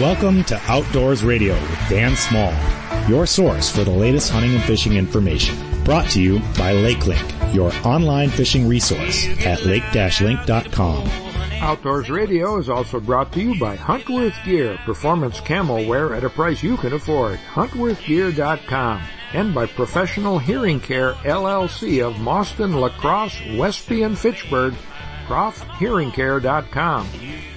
Welcome to Outdoors Radio with Dan Small, your source for the latest hunting and fishing information. Brought to you by LakeLink, your online fishing resource at lake-link.com. Outdoors Radio is also brought to you by Huntworth Gear, performance camo wear at a price you can afford. HuntworthGear.com. And by Professional Hearing Care LLC of Mauston, La Crosse, Westby, and Fitchburg, ProfHearingCare.com.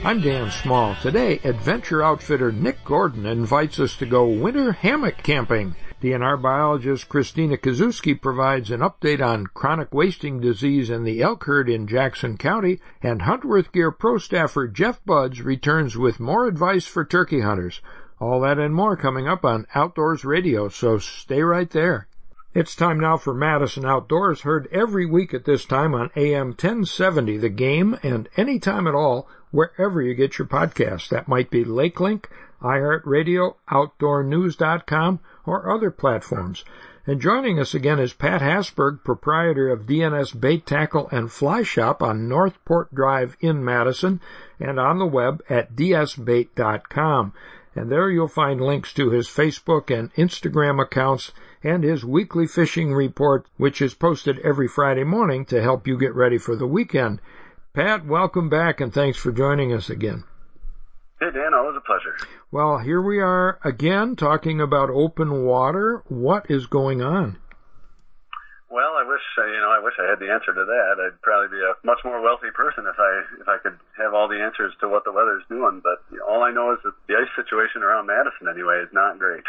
I'm Dan Small. Today, adventure outfitter Nick Gordon invites us to go winter hammock camping. DNR biologist Christina Kisewski provides an update on chronic wasting disease in the elk herd in Jackson County, and Huntworth Gear Pro staffer Jeff Budz returns with more advice for turkey hunters. All that and more coming up on Outdoors Radio, so stay right there. It's time now for Madison Outdoors, heard every week at this time on AM 1070, The Game, and anytime at all, wherever you get your podcasts. That might be LakeLink, iHeartRadio, OutdoorNews.com, or other platforms. And joining us again is Pat Hasburgh, proprietor of D and S Bait Tackle and Fly Shop on Northport Drive in Madison, and on the web at dsbait.com. And there you'll find links to his Facebook and Instagram accounts and his weekly fishing report, which is posted every Friday morning to help you get ready for the weekend. Pat, welcome back and thanks for joining us again. Hey, Dan, always a pleasure. Well, here we are again talking about open water. What is going on? Well, I wish uh, you know. I wish I had the answer to that. I'd probably be a much more wealthy person if I if I could have all the answers to what the weather's doing. But all I know is that the ice situation around Madison, anyway, is not great.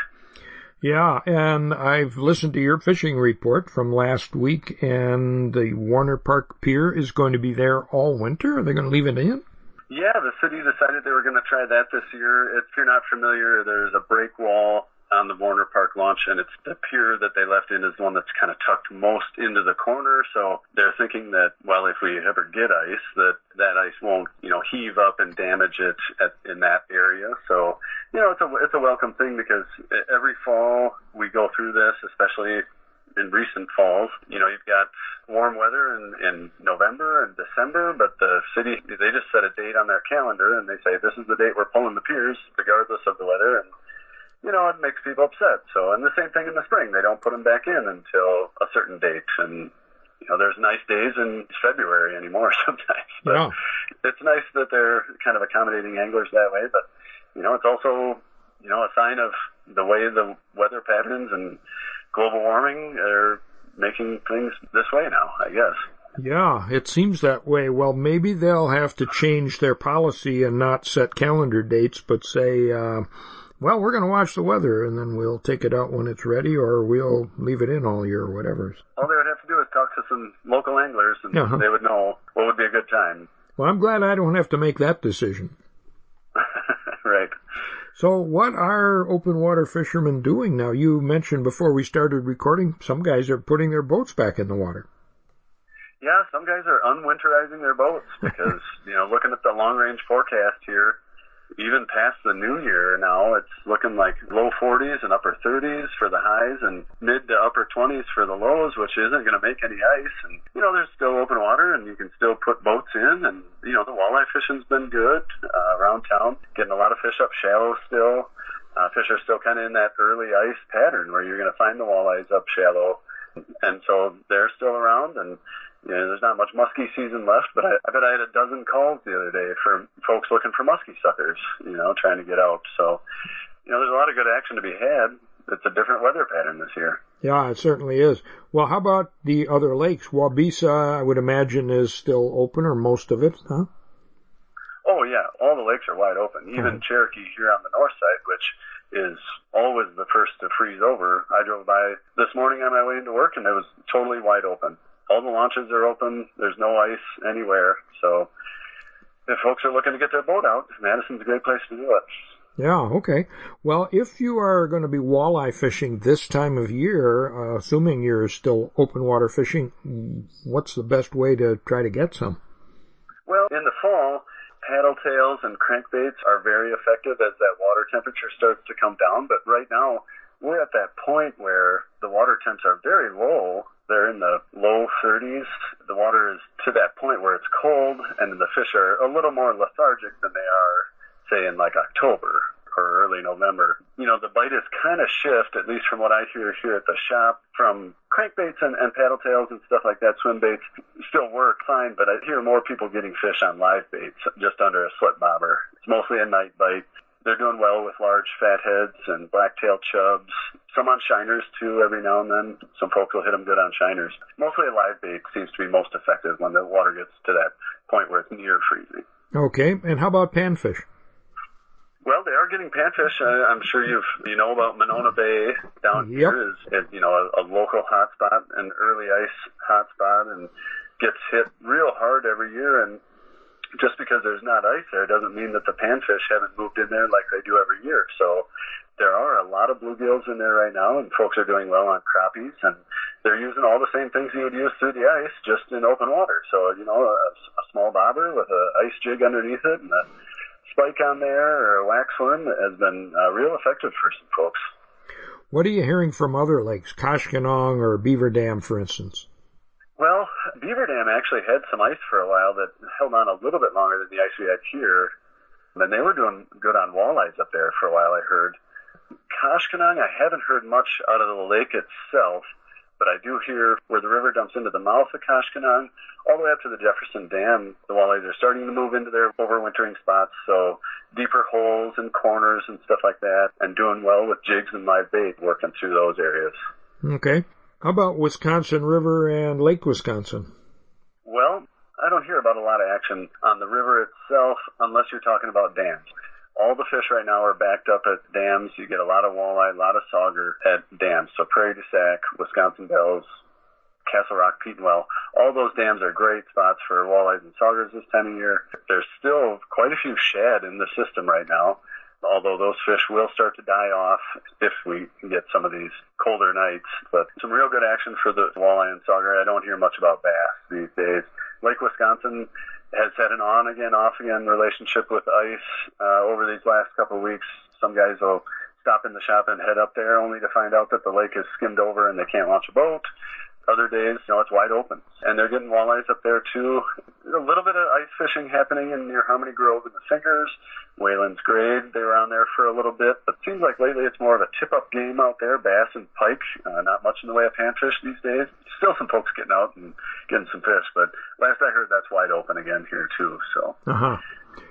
Yeah, and I've listened to your fishing report from last week, and the Warner Park Pier is going to be there all winter. Are they going to leave it in? Yeah, the city decided they were going to try that this year. If you're not familiar, there's a break wall on the Warner Park launch, and it's the pier that they left in is the one that's kind of tucked most into the corner. So they're thinking that, well, if we ever get ice, that that ice won't, you know, heave up and damage it at, in that area. So, you know, it's a it's a welcome thing because every fall we go through this, especially in recent falls. You know, you've got warm weather in, in November and December, but the city, they just set a date on their calendar and they say, this is the date we're pulling the piers, regardless of the weather. And you know, it makes people upset. So, and the same thing in the spring. They don't put them back in until a certain date. And, you know, there's nice days in February anymore sometimes. But Yeah. it's nice that they're kind of accommodating anglers that way. But, you know, it's also, you know, a sign of the way the weather patterns and global warming are making things this way now, I guess. Yeah, it seems that way. Well, maybe they'll have to change their policy and not set calendar dates, but say, uh, well, we're going to watch the weather and then we'll take it out when it's ready or we'll leave it in all year or whatever. All they would have to do is talk to some local anglers and Uh-huh. they would know what would be a good time. Well, I'm glad I don't have to make that decision. Right. So what are open water fishermen doing now? You mentioned before we started recording, some guys are putting their boats back in the water. Yeah, some guys are unwinterizing their boats because, you know, looking at the long range forecast here, even past the new year now, it's looking like low 40s and upper 30s for the highs and mid to upper 20s for the lows, which isn't going to make any ice. And, you know, there's still open water and you can still put boats in. And, you know, the walleye fishing's been good uh, around town, getting a lot of fish up shallow still. Uh, fish are still kind of in that early ice pattern where you're going to find the walleyes up shallow. And so they're still around and know, there's not much muskie season left, but I, I bet I had a dozen calls the other day for folks looking for muskie suckers, you know, trying to get out. So, you know, there's a lot of good action to be had. It's a different weather pattern this year. Yeah, it certainly is. Well, how about the other lakes? Waubesa, I would imagine, is still open, or most of it, huh? Oh yeah, all the lakes are wide open. Even Cherokee here on the north side, which is always the first to freeze over. I drove by this morning on my way into work and it was totally wide open. All the launches are open. There's no ice anywhere. So if folks are looking to get their boat out, Madison's a great place to do it. Yeah, okay. Well, if you are going to be walleye fishing this time of year, uh, assuming you're still open water fishing, what's the best way to try to get some? Well, in the fall, paddle tails and crankbaits are very effective as that water temperature starts to come down. But right now, we're at that point where the water temps are very low. They're in the low 30s. The water is to that point where it's cold, and the fish are a little more lethargic than they are, say, in like October or early November. You know, the bite is kind of shift, at least from what I hear here at the shop, from crankbaits and, and paddle tails and stuff like that. Swim baits still work fine, but I hear more people getting fish on live baits just under a slip bobber. It's mostly a night bite. They're doing well with large fatheads and black-tailed chubs. Some on shiners too. Every now and then, some folks will hit them good on shiners. Mostly a live bait seems to be most effective when the water gets to that point where it's near freezing. Okay, and how about panfish? Well, they are getting panfish. I, I'm sure you've you know about Monona Bay down Yep. here is, is you know a, a local hotspot, an early ice hotspot, and gets hit real hard every year. And just because there's not ice there doesn't mean that the panfish haven't moved in there like they do every year. So there are a lot of bluegills in there right now, and folks are doing well on crappies, and they're using all the same things you would use through the ice, just in open water. So you know, a, a small bobber with a ice jig underneath it, and a spike on there or a wax worm has been uh, real effective for some folks. What are you hearing from other lakes, Koshkonong or Beaver Dam, for instance? Well, Beaver Dam actually had some ice for a while that held on a little bit longer than the ice we had here. And they were doing good on walleyes up there for a while, I heard. Koshkonong, I haven't heard much out of the lake itself, but I do hear where the river dumps into the mouth of Koshkonong, all the way up to the Jefferson Dam, the walleyes are starting to move into their overwintering spots, so deeper holes and corners and stuff like that, and doing well with jigs and live bait working through those areas. Okay. How about Wisconsin River and Lake Wisconsin? Well, I don't hear about a lot of action on the river itself unless you're talking about dams. All the fish right now are backed up at dams. You get a lot of walleye, a lot of sauger at dams. So Prairie du Sac, Wisconsin Dells, Castle Rock, Petenwell, all those dams are great spots for walleyes and saugers this time of year. There's still quite a few shad in the system right now, although those fish will start to die off if we get some of these colder nights. But some real good action for the walleye and sauger. I don't hear much about bass these days. Lake Wisconsin has had an on again, off again relationship with ice uh, over these last couple of weeks. Some guys will stop in the shop and head up there only to find out that the lake is skimmed over and they can't launch a boat. Other days, you know, it's wide open. And they're getting walleyes up there too. A little bit of ice fishing happening in near Harmony Grove in the Sinkers. Wayland's Grade, they were on there for a little bit. But it seems like lately it's more of a tip-up game out there, bass and pike. Uh, not much in the way of panfish these days. Still some folks getting out and getting some fish. But last I heard, that's wide open again here too. So Uh huh.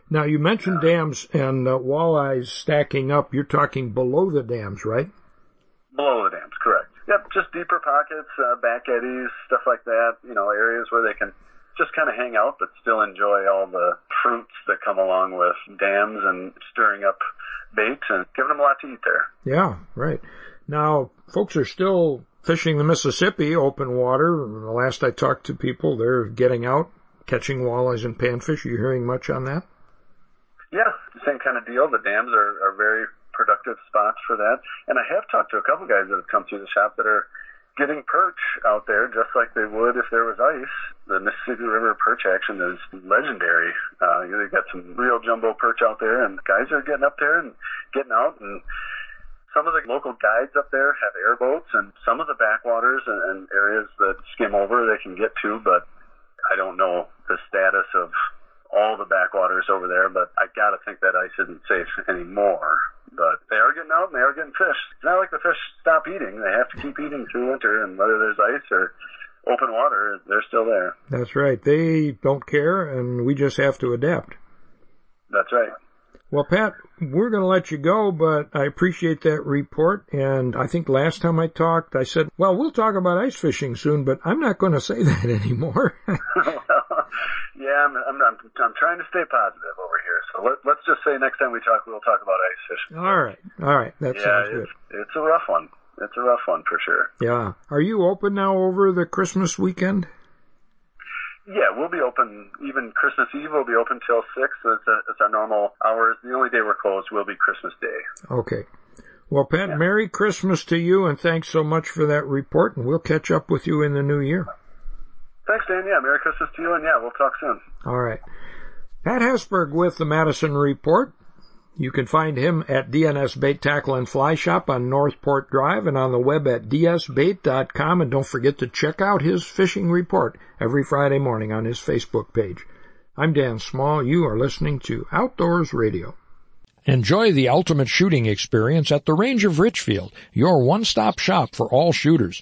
Now you mentioned dams and uh, walleyes stacking up. You're talking below the dams, right? Below the dams, correct. Yep, just deeper pockets, uh, back eddies, stuff like that. You know, areas where they can just kind of hang out, but still enjoy all the fruits that come along with dams and stirring up bait and giving them a lot to eat there. Yeah, right. Now, folks are still fishing the Mississippi, open water. The last I talked to people, they're getting out, catching walleyes and panfish. Are you hearing much on that? Yeah, same kind of deal. The dams are, are very productive spots for that. And I have talked to a couple guys that have come through the shop that are getting perch out there just like they would if there was ice. The Mississippi River perch action is legendary. Uh, they've got some real jumbo perch out there, and guys are getting up there and getting out. And some of the local guides up there have airboats, and some of the backwaters and, and areas that skim over they can get to, but I don't know the status of all the backwaters over there, but I gotta think that ice isn't safe anymore. But they are getting out and they are getting fish. It's not like the fish stop eating. They have to keep eating through winter, and whether there's ice or open water, they're still there. That's right. They don't care, and we just have to adapt. That's right. Well, Pat, we're going to let you go, but I appreciate that report. And I think last time I talked, I said, well, we'll talk about ice fishing soon, but I'm not going to say that anymore. yeah, I'm, I'm, I'm, I'm trying to stay positive over here. So let, let's just say next time we talk, we'll talk about ice fishing. All right. All right. That yeah, sounds good. it's, it's a rough one. It's a rough one for sure. Yeah. Are you open now over the Christmas weekend? Yeah, we'll be open. Even Christmas Eve, we'll be open till six. So it's, a, it's our normal hours. The only day we're closed will be Christmas Day. Okay. Well, Pat, Merry Christmas to you, and thanks so much for that report, and we'll catch up with you in the new year. Thanks, Dan. Yeah, Merry Christmas to you, and yeah, we'll talk soon. All right. Pat Hasburgh with the Madison Report. You can find him at D and S Bait Tackle and Fly Shop on Northport Drive and on the web at dsbait.com. And don't forget to check out his fishing report every Friday morning on his Facebook page. I'm Dan Small. You are listening to Outdoors Radio. Enjoy the ultimate shooting experience at the Range of Richfield, your one-stop shop for all shooters.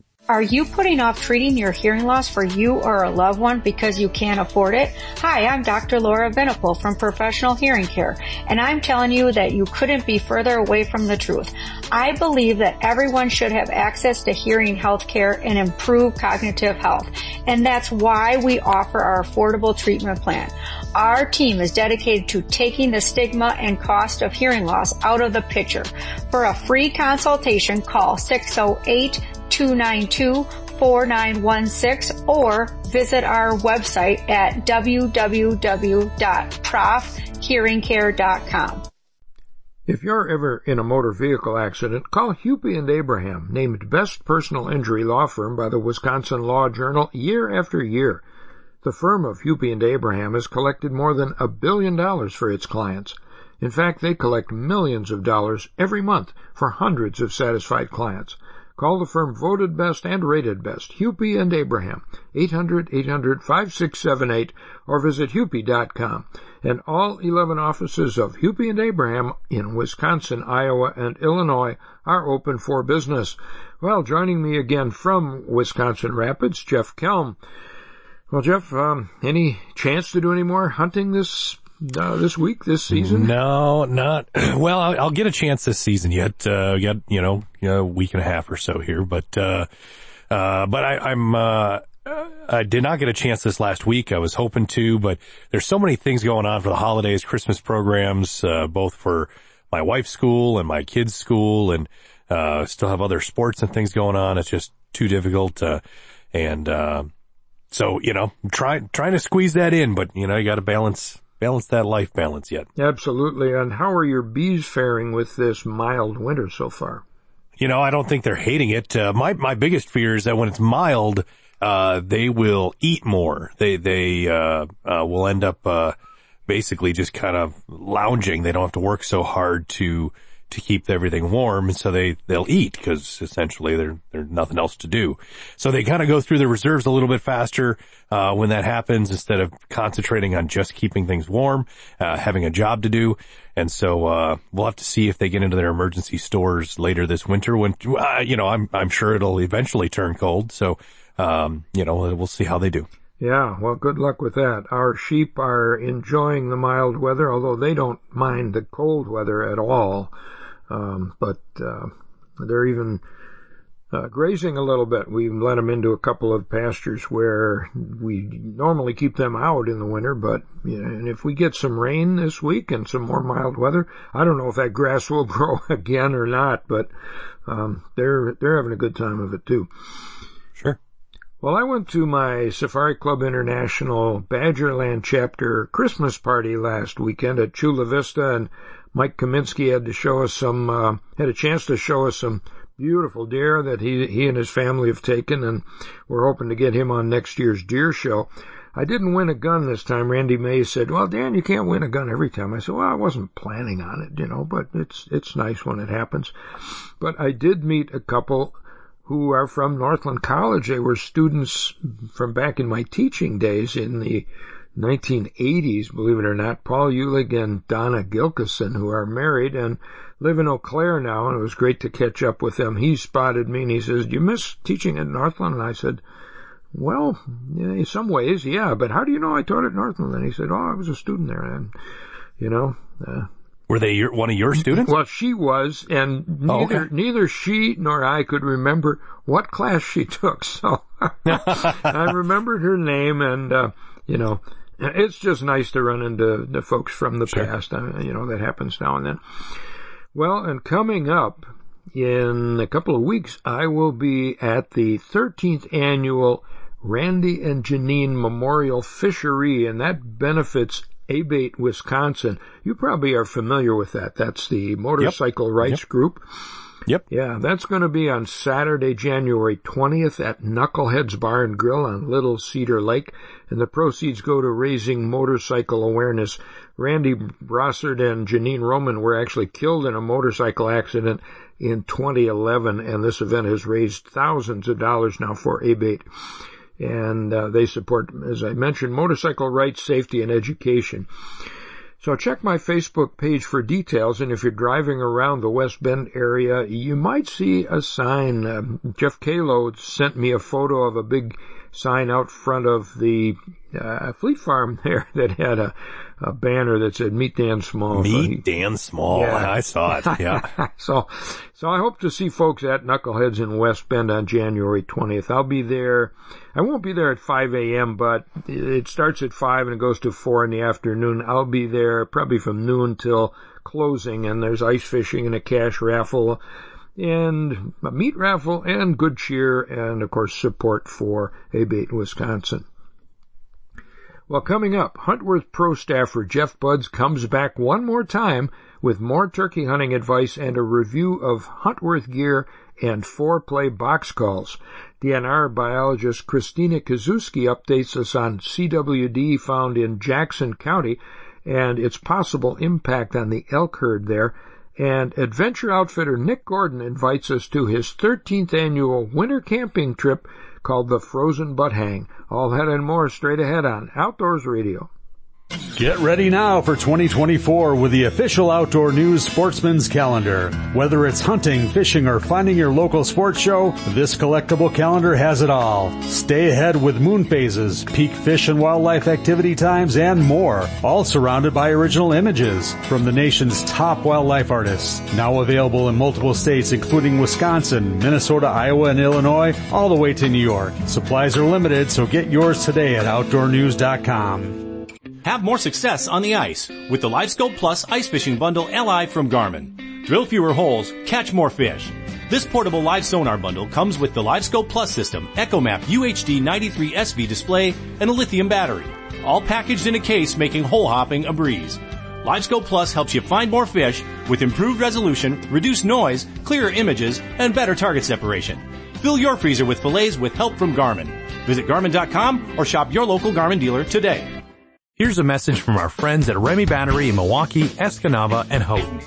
Are you putting off treating your hearing loss for you or a loved one because you can't afford it? Hi, I'm Dr. Laura Venipal from Professional Hearing Care, and I'm telling you that you couldn't be further away from the truth. I believe that everyone should have access to hearing health care and improve cognitive health, and that's why we offer our affordable treatment plan. Our team is dedicated to taking the stigma and cost of hearing loss out of the picture. For a free consultation, call 608 292 4916 or visit our website at www.profhearingcare.com. If you're ever in a motor vehicle accident, call Hupy and Abraham, named best personal injury law firm by the Wisconsin Law Journal year after year. The firm of Hupy and Abraham has collected more than a billion dollars for its clients. In fact, they collect millions of dollars every month for hundreds of satisfied clients. Call the firm voted best and rated best, Hupy and Abraham, 800-800-5678 or visit hupy.com. And all 11 offices of Hupy and Abraham in Wisconsin, Iowa, and Illinois are open for business. Well, joining me again from Wisconsin Rapids, Jeff Kelm. Well, Jeff, um, any chance to do any more hunting this uh, this week, this season? No, not well. I'll, I'll get a chance this season yet. Uh, yet you know, a week and a half or so here, but uh, uh, but I, I'm. Uh, I did not get a chance this last week. I was hoping to, but there's so many things going on for the holidays, Christmas programs, uh, both for my wife's school and my kids' school, and uh, still have other sports and things going on. It's just too difficult. Uh, and uh, so, you know, trying trying to squeeze that in, but you know, you got to balance balance that life balance yet. Absolutely. And how are your bees faring with this mild winter so far? You know, I don't think they're hating it. Uh, my my biggest fear is that when it's mild, uh, they will eat more. They they uh, uh will end up uh, basically just kind of lounging. They don't have to work so hard to to keep everything warm. So they, they'll eat because essentially there, there's nothing else to do. So they kind of go through the reserves a little bit faster, uh, when that happens instead of concentrating on just keeping things warm, uh, having a job to do. And so, uh, we'll have to see if they get into their emergency stores later this winter when, uh, you know, I'm, I'm sure it'll eventually turn cold. So, um, you know, we'll see how they do. Yeah, well, good luck with that. Our sheep are enjoying the mild weather, although they don't mind the cold weather at all. Um, but uh, they're even uh, grazing a little bit. We've let them into a couple of pastures where we normally keep them out in the winter, but you know, and if we get some rain this week and some more mild weather, I don't know if that grass will grow again or not, but um, they're they're having a good time of it too. Sure. Well, I went to my Safari Club International Badgerland chapter Christmas party last weekend at Chula Vista, and Mike Kaminsky had to show us some, uh, had a chance to show us some beautiful deer that he, he and his family have taken, and we're hoping to get him on next year's deer show. I didn't win a gun this time. Randy Mays said, well, Dan, you can't win a gun every time. I said, well, I wasn't planning on it, you know, but it's, it's nice when it happens. But I did meet a couple who are from Northland College. They were students from back in my teaching days in the 1980s, believe it or not, Paul Eulig and Donna Gilkison, who are married and live in Eau Claire now, and it was great to catch up with them. He spotted me and he says, do you miss teaching at Northland? And I said, well, in some ways, yeah, but how do you know I taught at Northland? And he said, oh, I was a student there, and, you know, uh, were they your, one of your students? Well, she was, and neither oh, okay. neither she nor I could remember what class she took. So I remembered her name, and uh, you know, it's just nice to run into the folks from the sure. past. Uh, you know, that happens now and then. Well, and coming up in a couple of weeks, I will be at the 13th annual Randy and Janine Memorial Fishery, and that benefits Abate, Wisconsin. You probably are familiar with that. That's the Motorcycle yep. Rights yep. Group. Yep. Yeah, that's going to be on Saturday, January 20th at Knuckleheads Bar and Grill on Little Cedar Lake, and the proceeds go to raising motorcycle awareness. Randy Brossard and Janine Roman were actually killed in a motorcycle accident in 2011, and this event has raised thousands of dollars now for Abate. And uh, they support, as I mentioned, motorcycle rights, safety, and education. So check my Facebook page for details, and if you're driving around the West Bend area, you might see a sign. Uh, Jeff Kalo sent me a photo of a big sign out front of the uh, Fleet Farm there that had a, a banner that said "Meet Dan Small." Meet so Dan Small. Yeah. I saw it. Yeah. so, so I hope to see folks at Knuckleheads in West Bend on January 20th. I'll be there. I won't be there at 5 a.m., but it starts at 5 and it goes to 4 in the afternoon. I'll be there probably from noon till closing, and there's ice fishing and a cash raffle and a meat raffle and good cheer and of course support for Abate Wisconsin. Well, coming up, Huntworth Pro staffer Jeff Budz comes back one more time with more turkey hunting advice and a review of Huntworth gear and four-play box calls. DNR biologist Christina Kisewski updates us on CWD found in Jackson County and its possible impact on the elk herd there. And adventure outfitter Nick Gordon invites us to his 13th annual winter camping trip called the Frozen Butt Hang. All that and more straight ahead on Outdoors Radio. Get ready now for 2024 with the official Outdoor News Sportsman's Calendar. Whether it's hunting, fishing, or finding your local sports show, this collectible calendar has it all. Stay ahead with moon phases, peak fish and wildlife activity times, and more. All surrounded by original images from the nation's top wildlife artists. Now available in multiple states including Wisconsin, Minnesota, Iowa, and Illinois, all the way to New York. Supplies are limited, so get yours today at OutdoorNews.com. Have more success on the ice with the LiveScope Plus Ice Fishing Bundle LI from Garmin. Drill fewer holes, catch more fish. This portable live sonar bundle comes with the LiveScope Plus system, EchoMap UHD 93 SV display, and a lithium battery. All packaged in a case making hole hopping a breeze. LiveScope Plus helps you find more fish with improved resolution, reduced noise, clearer images, and better target separation. Fill your freezer with fillets with help from Garmin. Visit Garmin.com or shop your local Garmin dealer today. Here's a message from our friends at Remy Battery in Milwaukee, Escanaba, and Houghton.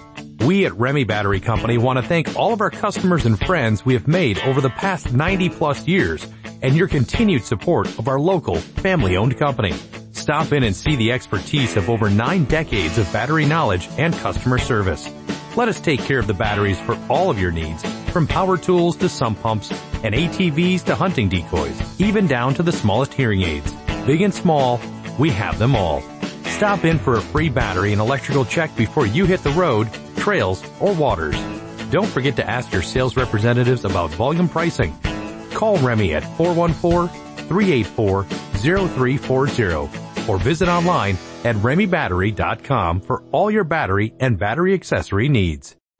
We at Remy Battery Company want to thank all of our customers and friends we have made over the past 90 plus years and your continued support of our local family owned company. Stop in and see the expertise of over nine decades of battery knowledge and customer service. Let us take care of the batteries for all of your needs, from power tools to sump pumps and ATVs to hunting decoys, even down to the smallest hearing aids. Big and small, we have them all. Stop in for a free battery and electrical check before you hit the road, trails, or waters. Don't forget to ask your sales representatives about volume pricing. Call Remy at 414-384-0340 or visit online at remybattery.com for all your battery and battery accessory needs.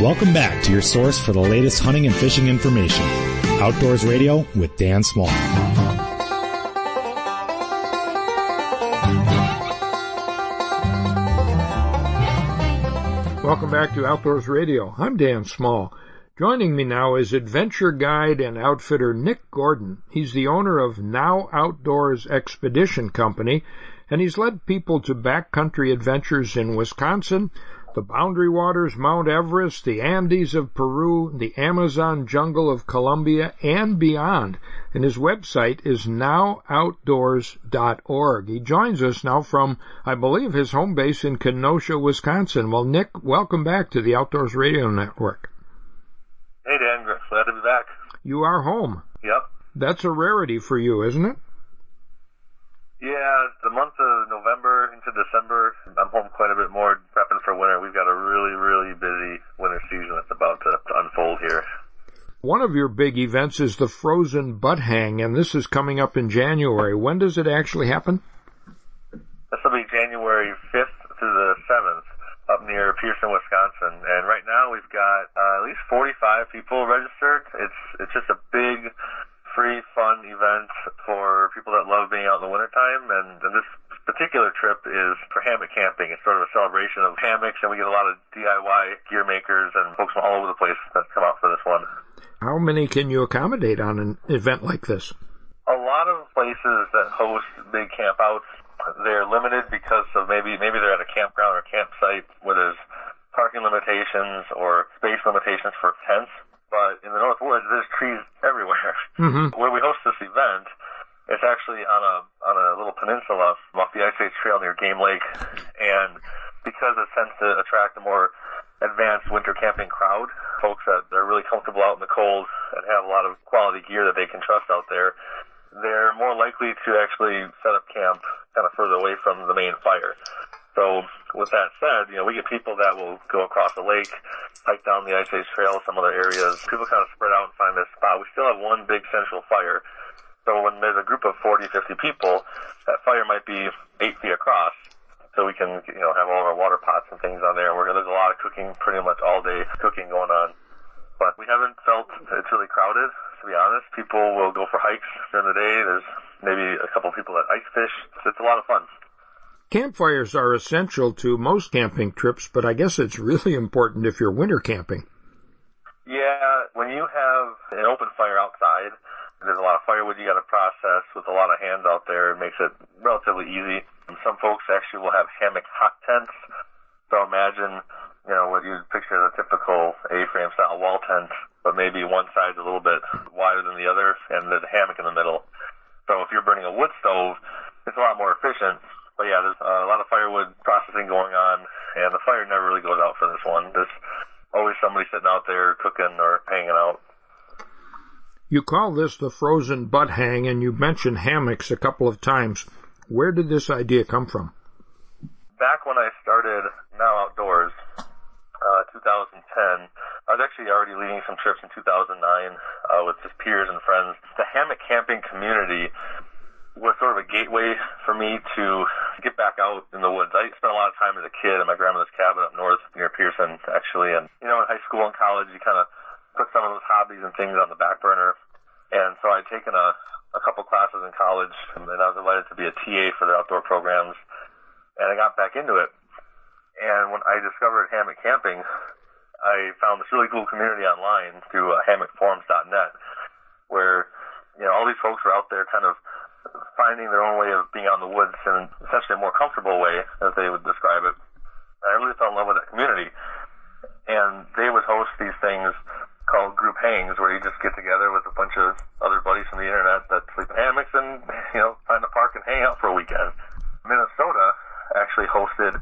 Welcome back to your source for the latest hunting and fishing information. Outdoors Radio with Dan Small. Welcome back to Outdoors Radio. I'm Dan Small. Joining me now is adventure guide and outfitter Nick Gordon. He's the owner of Now Outdoors Expedition Company, and he's led people to backcountry adventures in Wisconsin, the boundary waters, Mount Everest, the Andes of Peru, the Amazon jungle of Colombia, and beyond. And his website is nowoutdoors.org. He joins us now from, I believe, his home base in Kenosha, Wisconsin. Well, Nick, welcome back to the Outdoors Radio Network. Hey, Dan. Glad to be back. You are home. Yep. That's a rarity for you, isn't it? Yeah, the month of November into December, I'm home quite a bit more prepping for winter. We've got a really, really busy winter season that's about to, unfold here. One of your big events is the Frozen Butt Hang, and this is coming up in January. When does it actually happen? This will be January 5th through the 7th up near Pearson, Wisconsin. And right now we've got uh, at least 45 people registered. It's it's just a big free, fun event for people that love being out in the wintertime. And, and this particular trip is for hammock camping. It's sort of a celebration of hammocks, and we get a lot of DIY gear makers and folks from all over the place that come out for this one. How many can you accommodate on an event like this? A lot of places that host big campouts they're limited because of maybe maybe they're at a campground or campsite where there's parking limitations or space limitations for tents. In the North Woods, there's trees everywhere. Mm-hmm. Where we host this event, it's actually on a on a little peninsula off the Ice Age Trail near Game Lake, and because it tends to attract a more advanced winter camping crowd, folks that they're really comfortable out in the cold and have a lot of quality gear that they can trust out there, they're more likely to actually set up camp kind of further away from the main fire. So with that said, you know, we get people that will go across the lake, hike down the Ice Age Trail, some other areas. People kind of spread out and find this spot. We still have one big central fire. So when there's a group of 40, 50 people, that fire might be eight feet across. So we can, you know, have all our water pots and things on there. And we're gonna, there's a lot of cooking, pretty much all day cooking going on. But we haven't felt it's really crowded, to be honest. People will go for hikes during the day. There's maybe a couple people that ice fish. It's a lot of fun. Campfires are essential to most camping trips, but I guess it's really important if you're winter camping. Yeah, when you have an open fire outside, there's a lot of firewood you got to process with a lot of hands out there. It makes it relatively easy. Some folks actually will have hammock hot tents. So imagine, you know, what you'd picture a typical A-frame style wall tent, but maybe one side's a little bit wider than the other, and there's a hammock in the middle. So if you're burning a wood stove, it's a lot more efficient. But yeah, there's a lot of firewood processing going on, and the fire never really goes out for this one. There's always somebody sitting out there cooking or hanging out. You call this the frozen butt hang, and you mentioned hammocks a couple of times. Where did this idea come from? Back when I started Now Outdoors, uh, 2010, I was actually already leading some trips in 2009 uh, with just peers and friends. The hammock camping community was sort of a gateway for me to get back out in the woods. I spent a lot of time as a kid in my grandmother's cabin up north near Pearson, actually. And, you know, in high school and college, you kind of put some of those hobbies and things on the back burner. And so I'd taken a, a couple classes in college, and I was invited to be a TA for their outdoor programs. And I got back into it. And when I discovered hammock camping, I found this really cool community online through uh, hammockforums.net, where you know all these folks are out there kind of finding their own way of being out in the woods in essentially a more comfortable way, as they would describe it. I really fell in love with that community. And they would host these things called group hangs, where you just get together with a bunch of other buddies from the internet that sleep in hammocks and you know find a park and hang out for a weekend. Minnesota actually hosted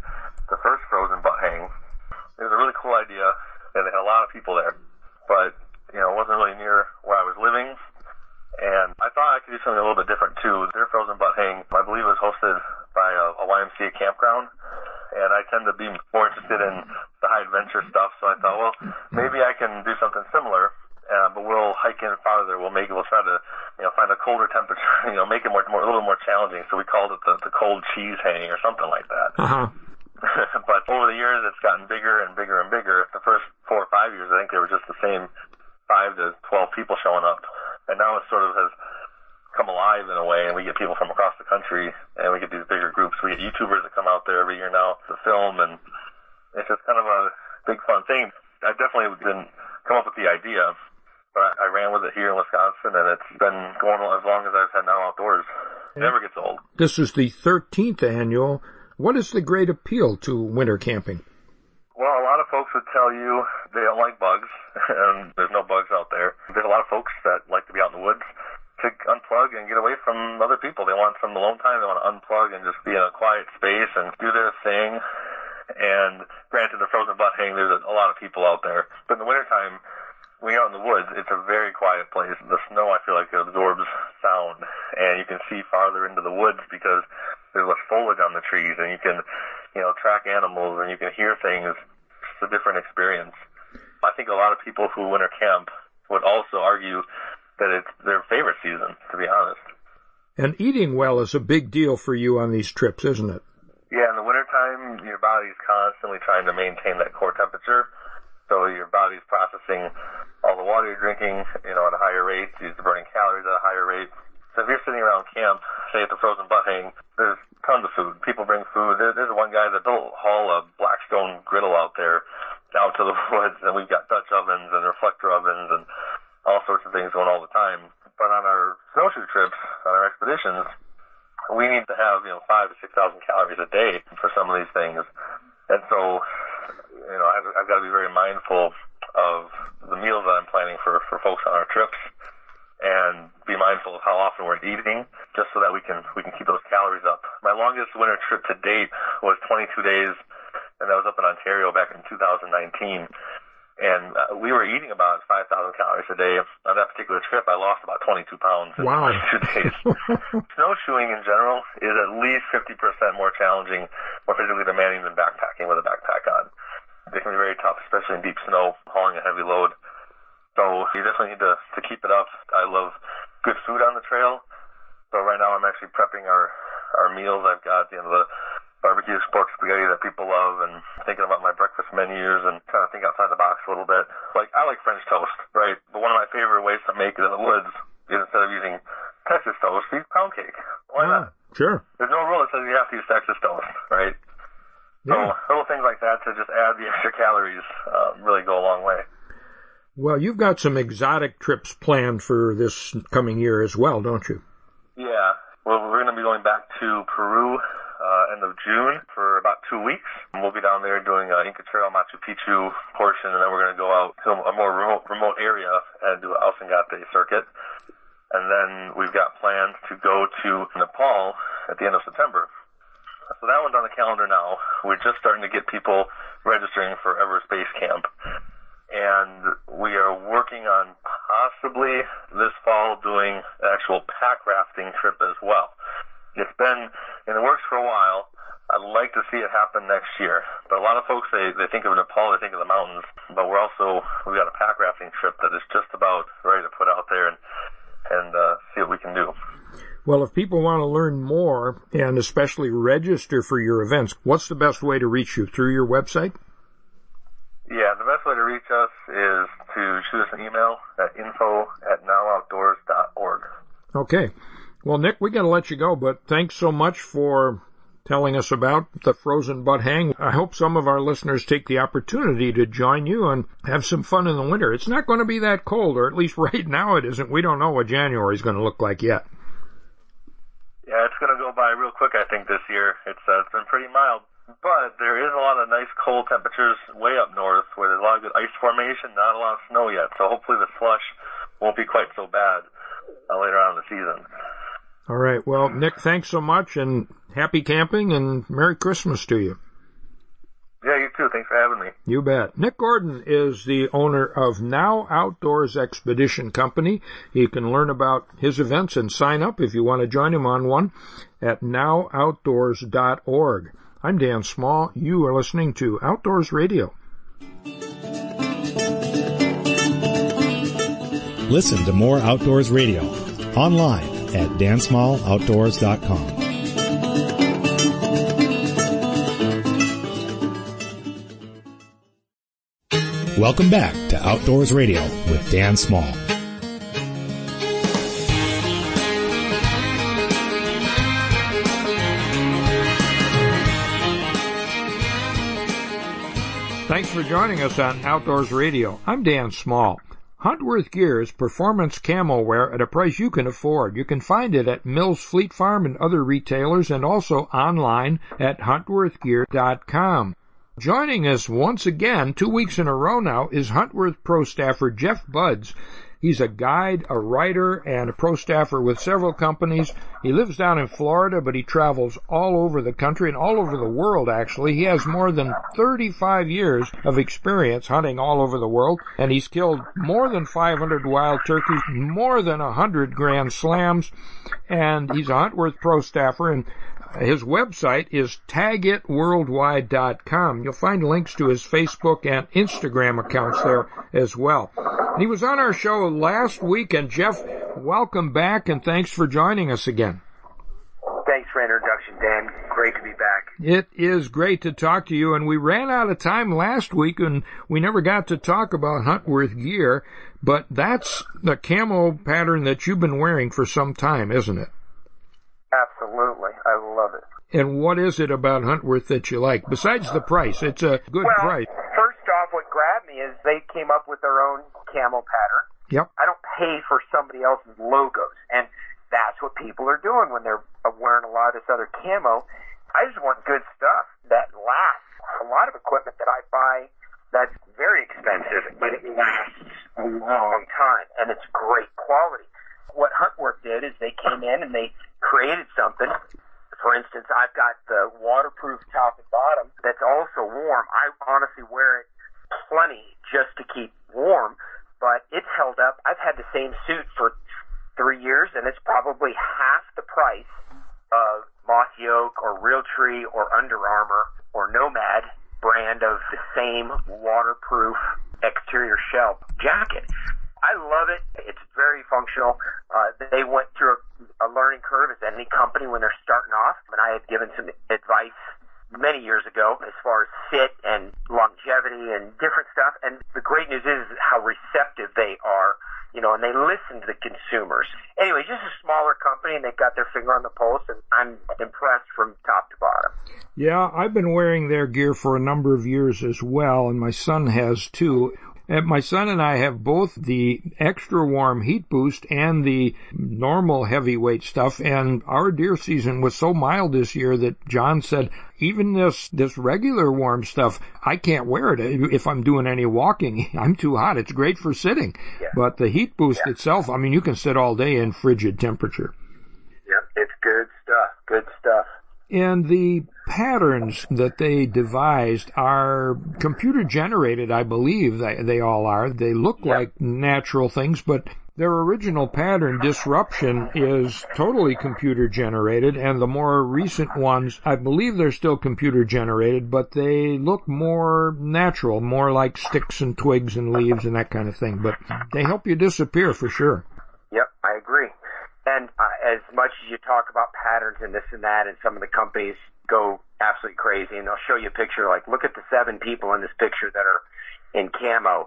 the first frozen butt hang. It was a really cool idea, and they had a lot of people there. But you know, it wasn't really near where I was living, and I thought I could do something a little bit different too. Their frozen butt hang, I believe, was hosted by a, a YMCA campground, and I tend to be more interested in the high adventure stuff. So I thought, well, maybe I can do something similar. Uh, but we'll hike in farther. We'll make. We'll try to, you know, find a colder temperature. You know, make it more, more a little more challenging. So we called it the, the cold cheese hang or something like that. Uh-huh. but over the years, it's gotten bigger and bigger and bigger. The first four or five years, I think they were just the same five to twelve people showing up, and now it sort of has come alive in a way, and we get people from across the country, and we get these bigger groups. We get YouTubers that come out there every year now to film, and it's just kind of a big fun thing. I definitely didn't come up with the idea, but I, I ran with it here in Wisconsin, and it's been going on as long as I've had now outdoors. It never gets old. This is the 13th annual. What is the great appeal to winter camping? Well, a lot of folks would tell you they don't like bugs, and there's no bugs out there. There's a lot of folks that like to be out in the woods to unplug and get away from other people. They want some alone time. They want to unplug and just be in a quiet space and do their thing. And granted, the frozen butt hang, there's a lot of people out there. But in the wintertime, when you're out in the woods, it's a very quiet place. The snow, I feel like, absorbs sound, and you can see farther into the woods because there's less foliage on the trees, and you can, you know, track animals and you can hear things. It's a different experience. I think a lot of people who winter camp would also argue that it's their favorite season, to be honest. And eating well is a big deal for you on these trips, isn't it? Yeah, in the wintertime, your body's constantly trying to maintain that core temperature. So your body's processing all the water you're drinking, you know, at a higher rate. You're burning calories at a higher rate. So if you're sitting around camp, say at the frozen butt hang, there's tons of food. People bring food. There, there's one guy that will haul a Blackstone griddle out there out to the woods, and we've got Dutch ovens and reflector ovens and all sorts of things going all the time. But on our snowshoe trips, on our expeditions, we need to have you know five to six thousand calories a day for some of these things, and so you know I've, I've got to be very mindful of the meals that I'm planning for for folks on our trips, and be mindful of how often we're eating, just so that we can we can keep those calories up. My longest winter trip to date was 22 days, and that was up in Ontario back in 2019 and uh, we were eating about 5,000 calories a day. On that particular trip, I lost about 22 pounds in wow. 22 days. Snowshoeing in general is at least 50% more challenging, more physically demanding than backpacking with a backpack on. It can be very tough, especially in deep snow, hauling a heavy load. So you definitely need to, to keep it up. I love good food on the trail. So right now I'm actually prepping our, our meals. I've got, you know, the barbecue pork spaghetti that people love and thinking about my breakfast menus and trying to think outside the box a little bit. Like I like French toast, right? But one of my favorite ways to make it in the woods is instead of using Texas toast, use pound cake. Why yeah, not? Sure. There's no rule that says you have to use Texas toast, right? Yeah. So little things like that to just add the extra calories um, really go a long way. Well, you've got some exotic trips planned for this coming year as well, don't you? Yeah. Well, we're going to be going back to Peru uh, end of June for about two weeks. We'll be down there doing uh, Inca Trail Machu Picchu portion, and then we're going to go out to a more remote, remote area and do an Ausangate circuit. And then we've got plans to go to Nepal at the end of September. So that one's on the calendar now. We're just starting to get people registering for Everest Base Camp. And we are working on possibly this fall doing an actual pack rafting trip as well. It's been in the works for a while. I'd like to see it happen next year. But a lot of folks they they think of Nepal, they think of the mountains. But we're also we've got a pack rafting trip that is just about ready to put out there and and uh, see what we can do. Well, if people want to learn more and especially register for your events, what's the best way to reach you? Through your website? Yeah, the best way to reach us is to shoot us an email at info at nowoutdoors.org. Okay. Well, Nick, we got to let you go, but thanks so much for telling us about the frozen butt hang. I hope some of our listeners take the opportunity to join you and have some fun in the winter. It's not going to be that cold, or at least right now it isn't. We don't know what January is going to look like yet. Yeah, it's going to go by real quick, I think, this year. It's, uh, it's been pretty mild. But there is a lot of nice cold temperatures way up north where there's a lot of good ice formation, not a lot of snow yet. So hopefully the slush won't be quite so bad uh, later on in the season. All right. Well, Nick, thanks so much and happy camping and Merry Christmas to you. Yeah, you too. Thanks for having me. You bet. Nick Gordon is the owner of Now Outdoors Expedition Company. You can learn about his events and sign up if you want to join him on one at nowoutdoors.org. I'm Dan Small. You are listening to Outdoors Radio. Listen to more Outdoors Radio online at dansmalloutdoors.com. Welcome back to Outdoors Radio with Dan Small. Thanks for joining us on Outdoors Radio. I'm Dan Small. Huntworth Gear is performance camo wear at a price you can afford. You can find it at Mills Fleet Farm and other retailers and also online at huntworthgear.com. Joining us once again, two weeks in a row now, is Huntworth Pro staffer Jeff Budz. He's a guide, a writer, and a pro staffer with several companies. He lives down in Florida, but he travels all over the country and all over the world, actually. He has more than 35 years of experience hunting all over the world, and he's killed more than 500 wild turkeys, more than 100 grand slams, and he's a Huntworth pro staffer, and his website is tagitworldwide.com. You'll find links to his Facebook and Instagram accounts there as well. And he was on our show last week, and Jeff, welcome back and thanks for joining us again. Thanks for introduction, Dan. Great to be back. It is great to talk to you, and we ran out of time last week, and we never got to talk about Huntworth gear, but that's the camo pattern that you've been wearing for some time, isn't it? Absolutely. I love it. And what is it about Huntworth that you like? Besides the price, it's a good well, price. First off, what grabbed me is they came up with their own camo pattern. Yep. I don't pay for somebody else's logos. And that's what people are doing when they're wearing a lot of this other camo. I just want good stuff that lasts. A lot of equipment that I buy that's very expensive, but it lasts a long time and it's great quality. What Huntworth did is they came in and they created something. For instance, I've got the waterproof top and bottom that's also warm. I honestly wear it plenty just to keep warm, but it's held up. I've had the same suit for three years, and it's probably half the price of Mossy Oak or Realtree or Under Armour or Nomad brand of the same waterproof exterior shell jacket. I love it. It's very functional. Uh, they went through a, a learning curve as any company when they're starting off, and I had given some advice many years ago as far as fit and longevity and different stuff. And the great news is how receptive they are, you know, and they listen to the consumers. Anyway, just a smaller company and they've got their finger on the pulse and I'm impressed from top to bottom. Yeah, I've been wearing their gear for a number of years as well, and my son has too. And my son and I have both the extra warm heat boost and the normal heavyweight stuff. And our deer season was so mild this year that John said, even this, this regular warm stuff, I can't wear it if I'm doing any walking. I'm too hot. It's great for sitting. Yeah. But the heat boost yeah. itself, I mean, you can sit all day in frigid temperature. Yep. It's good stuff. Good stuff. And the patterns that they devised are computer generated, I believe they, they all are. They look yep. like natural things, but their original pattern, Disruption, is totally computer generated, and the more recent ones, I believe they're still computer generated, but they look more natural, more like sticks and twigs and leaves and that kind of thing. But they help you disappear for sure. Yep, I agree. And uh, as much as you talk about patterns and this and that, and some of the companies go absolutely crazy, and they'll show you a picture like, look at the seven people in this picture that are in camo.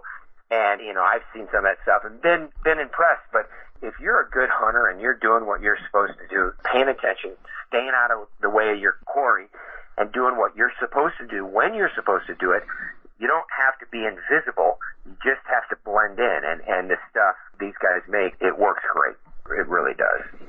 And you know, I've seen some of that stuff and been been impressed. But if you're a good hunter and you're doing what you're supposed to do, paying attention, staying out of the way of your quarry, and doing what you're supposed to do when you're supposed to do it, you don't have to be invisible. You just have to blend in. And and the stuff these guys make, it works great. It really does.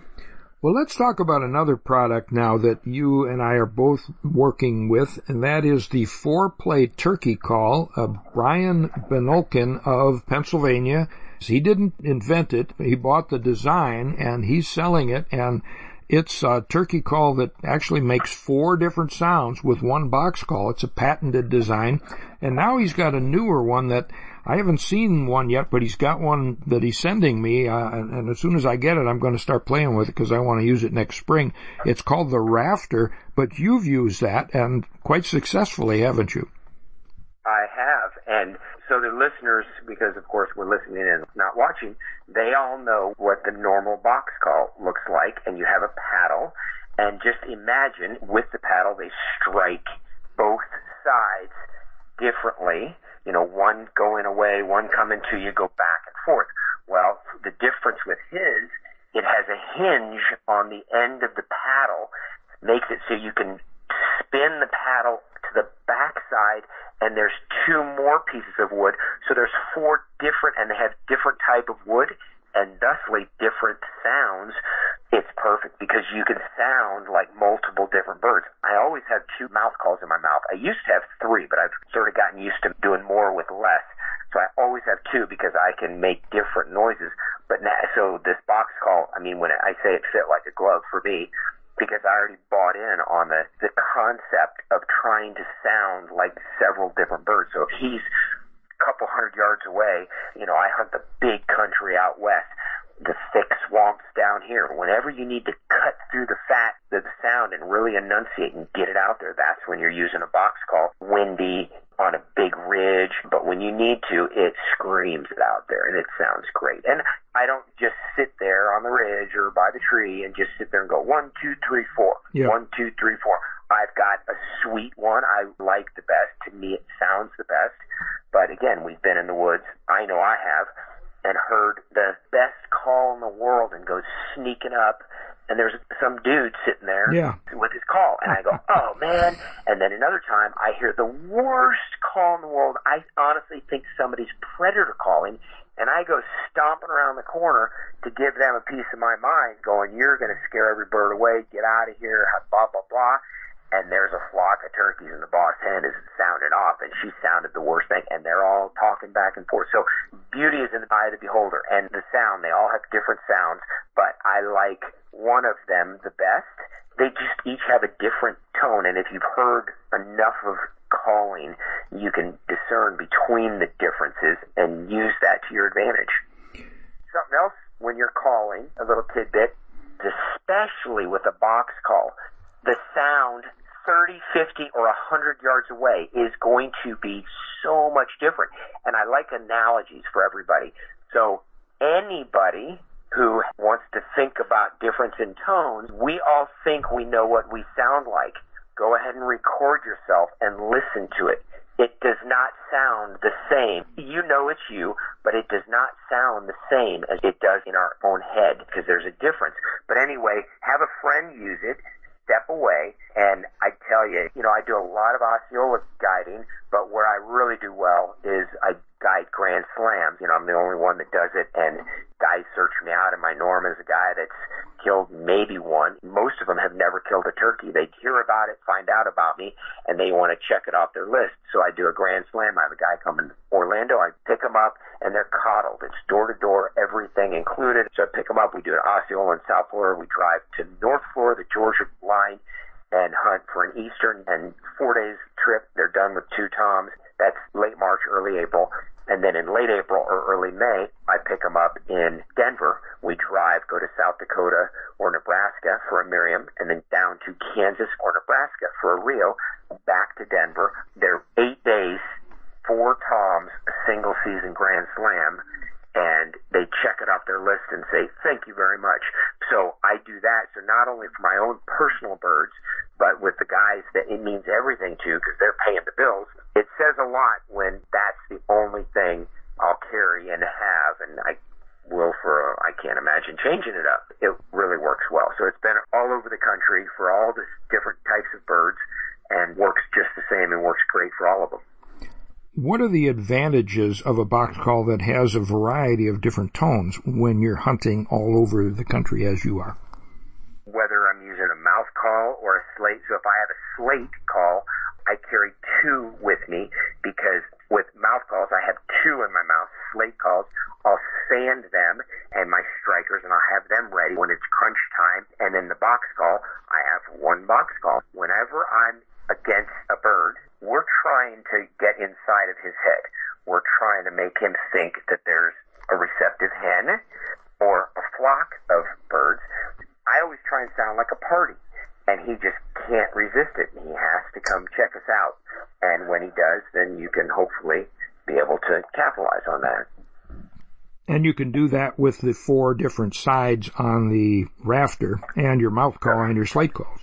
Well, let's talk about another product now that you and I are both working with, and that is the four-play turkey call of Brian Benolkin of Pennsylvania. He didn't invent it. He bought the design and he's selling it and it's a turkey call that actually makes four different sounds with one box call. It's a patented design. And now he's got a newer one that I haven't seen one yet, but he's got one that he's sending me, uh, and, and, as soon as I get it, I'm going to start playing with it because I want to use it next spring. It's called the Rafter, but you've used that and quite successfully, haven't you? I have, and so the listeners, because of course we're listening and not watching, they all know what the normal box call looks like, and you have a paddle, and just imagine with the paddle they strike both sides differently you know, one going away, one coming to you, go back and forth. Well, the difference with his, it has a hinge on the end of the paddle, makes it so you can spin the paddle to the back side and there's two more pieces of wood. So there's four different and they have different type of wood and thusly different sounds, it's perfect because you can sound like multiple different birds. I always have two mouth calls in my mouth. I used to have three, but I've sort of gotten used to doing more with less. So I always always have two because I can make different noises. But now, so this box call, I mean, when I say it fit like a glove for me, because I already bought in on the the concept of trying to sound like several different birds. So if he's a couple hundred yards away, you know, I hunt the big country out west the thick swamps down here. Whenever you need to cut through the fat, the sound, and really enunciate and get it out there, that's when you're using a box call. Windy, on a big ridge, but when you need to, it screams it out there and it sounds great. And I don't just sit there on the ridge or by the tree and just sit there and go one, two, three, four. Yeah. One, two, three, four. I've got a sweet one I like the best. To me, it sounds the best. But again, we've been in the woods. I know I have and heard the best call in the world and goes sneaking up and there's some dude sitting there Yeah. with his call and I go, Oh man and then another time I hear the worst call in the world. I honestly think somebody's predator calling and I go stomping around the corner to give them a piece of my mind going, You're gonna scare every bird away, get out of here, blah blah blah and there's a flock of turkeys and the boss hen is sounding off and she sounded the worst thing and they're all talking back and forth. So beauty is in the eye of the beholder and the sound, they all have different sounds, but I like one of them the best. They just each have a different tone and if you've heard enough of calling, you can discern between the differences and use that to your advantage. Something else when you're calling, a little tidbit, especially with a box call, the sound 30, 50, or 100 yards away is going to be so much different. And I like analogies for everybody. So anybody who wants to think about difference in tones, we all think we know what we sound like. Go ahead and record yourself and listen to it. It does not sound the same. You know it's you, but it does not sound the same as it does in our own head because there's a difference. But anyway, have a friend use it step away. And I tell you, you know, I do a lot of Osceola guiding, but where I really do well is I guide Grand Slams. You know, I'm the only one that does it, and guys search me out, and my norm is a guy that's killed maybe one. Most of them have never killed a turkey. They hear about it, find out about me, and they want to check it off their list. So I do a Grand Slam. I have a guy coming to Orlando. I pick them up, and they're coddled. It's door to door, everything included. So I pick them up. We do an Osceola in South Florida. We drive to North Florida, the Georgia line, and hunt for an Eastern and four days trip. They're done with two toms. That's late March, early April. And then in late April or early May, I pick them up in Denver. We drive, go to South Dakota or Nebraska for a Merriam, and then down to Kansas or Nebraska for a Rio, back to Denver. They're eight days, four toms, a single season Grand Slam, and they check it off their list and say, thank you very much. So I do that. So not only for my own personal birds, but with the guys that it means everything to because they're paying the bills. It says a lot when that's the only thing I'll carry and have. And I will for, I can't imagine changing it up. It really works well. So it's been all over the country for all the different types of birds and works just the same and works great for all of them. What are the advantages of a box call that has a variety of different tones when you're hunting all over the country as you are? Whether I'm using a mouth call or a slate. So if I have a slate call, I carry two with me because with mouth calls, I have two in my mouth. Slate calls, I'll sand them and my strikers and I'll have them ready when it's crunch time. And then the box call, I have one box call. Whenever I'm against a bird, we're trying to get inside of his head. We're trying to make him think that there's a receptive hen or a flock of birds. I always try and sound like a party. And he just can't resist it. He has to come check us out. And when he does, then you can hopefully be able to capitalize on that. And you can do that with the four different sides on the rafter and your mouth call and your slate calls.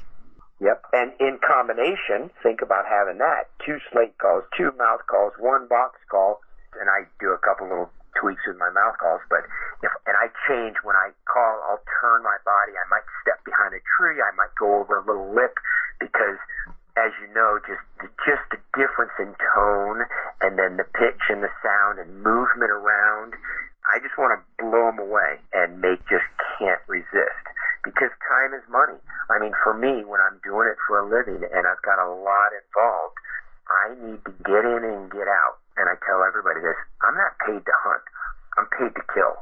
Yep. And in combination, think about having that. Two slate calls, two mouth calls, one box call, and I do a couple little tweaks with my mouth calls, but if, and I change when I call, I'll turn my body. I might step behind a tree. I might go over a little lip because as you know, just, just the difference in tone and then the pitch and the sound and movement around. I just want to blow them away and they just can't resist because time is money. I mean, for me, when I'm doing it for a living and I've got a lot involved, I need to get in and get out. And I tell everybody this, I'm not paid to hunt. I'm paid to kill.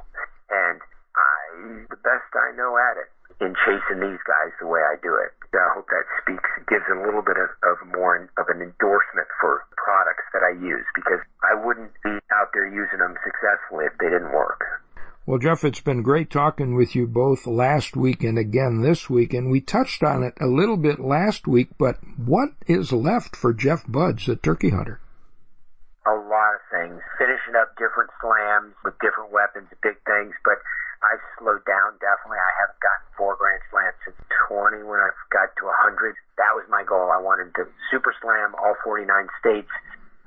And I, the best I know at it in chasing these guys the way I do it. I hope that speaks, gives a little bit of, of more of an endorsement for products that I use because I wouldn't be out there using them successfully if they didn't work. Well, Jeff, it's been great talking with you both last week and again this week, and we touched on it a little bit last week, but what is left for Jeff Budz, the turkey hunter? A lot of things. Finishing up different slams with different weapons, big things, but I've slowed down definitely. I haven't gotten four grand slams since 20 when I got to 100. That was my goal. I wanted to super slam all 49 states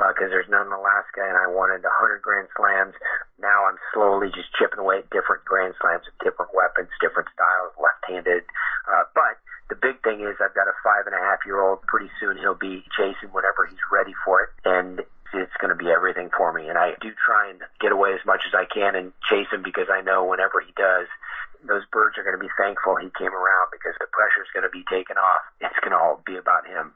because uh, there's none in Alaska, and I wanted 100 grand slams. Now I'm slowly just chipping away at different grand slams with different weapons, different styles, left-handed. Uh, but the big thing is I've got a five and a half year old. Pretty soon he'll be chasing whenever he's ready for it, and it's going to be everything for me. And I do try and get away as much as I can and chase him because I know whenever he does, those birds are going to be thankful he came around because the pressure's going to be taken off. It's going to all be about him.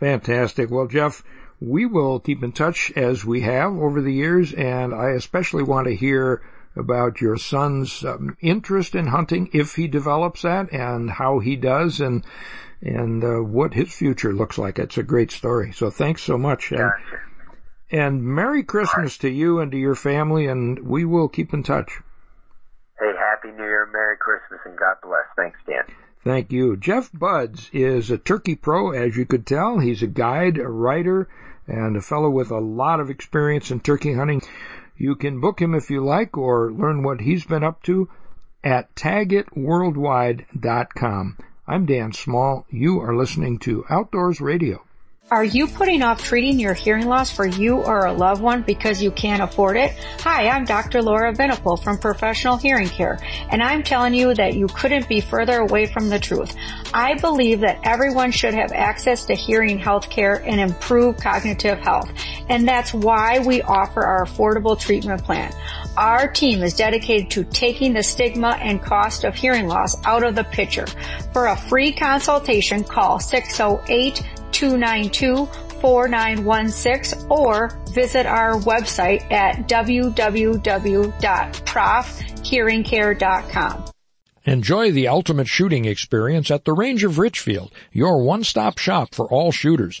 Fantastic. Well, Jeff, we will keep in touch as we have over the years, and I especially want to hear about your son's um, interest in hunting, if he develops that, and how he does, and and uh, what his future looks like. It's a great story. So thanks so much. And, and Merry Christmas to you and to your family, and we will keep in touch. Hey, Happy New Year, Merry Christmas, and God bless. Thanks, Dan. Thank you. Jeff Budz is a turkey pro, as you could tell. He's a guide, a writer, and a fellow with a lot of experience in turkey hunting. You can book him if you like or learn what he's been up to at tagitworldwide.com. I'm Dan Small. You are listening to Outdoors Radio. Are you putting off treating your hearing loss for you or a loved one because you can't afford it? Hi, I'm Dr. Laura Venipal from Professional Hearing Care, and I'm telling you that you couldn't be further away from the truth. I believe that everyone should have access to hearing health care and improve cognitive health, and that's why we offer our affordable treatment plan. Our team is dedicated to taking the stigma and cost of hearing loss out of the picture. For a free consultation, call 608 292-4916 or visit our website at www.profhearingcare.com. Enjoy the ultimate shooting experience at the Range of Richfield, your one-stop shop for all shooters.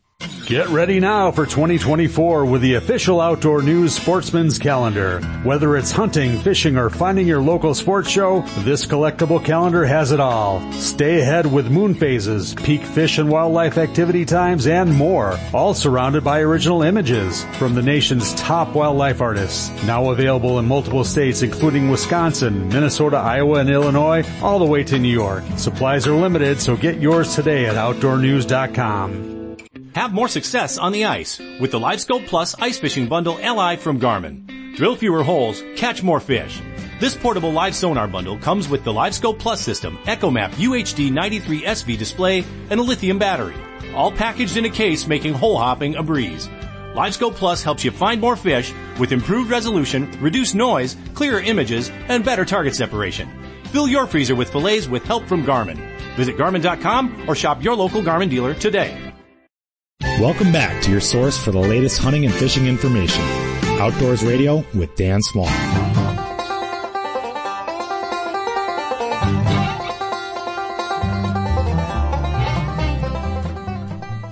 Get ready now for 2024 with the official Outdoor News Sportsman's Calendar. Whether it's hunting, fishing, or finding your local sports show, this collectible calendar has it all. Stay ahead with moon phases, peak fish and wildlife activity times, and more. All surrounded by original images from the nation's top wildlife artists. Now available in multiple states including Wisconsin, Minnesota, Iowa, and Illinois, all the way to New York. Supplies are limited, so get yours today at OutdoorNews.com. Have more success on the ice with the LiveScope Plus Ice Fishing Bundle LI from Garmin. Drill fewer holes, catch more fish. This portable live sonar bundle comes with the LiveScope Plus system, EchoMap UHD 93 SV display, and a lithium battery. All packaged in a case making hole hopping a breeze. LiveScope Plus helps you find more fish with improved resolution, reduced noise, clearer images, and better target separation. Fill your freezer with fillets with help from Garmin. Visit Garmin.com or shop your local Garmin dealer today. Welcome back to your source for the latest hunting and fishing information. Outdoors Radio with Dan Small.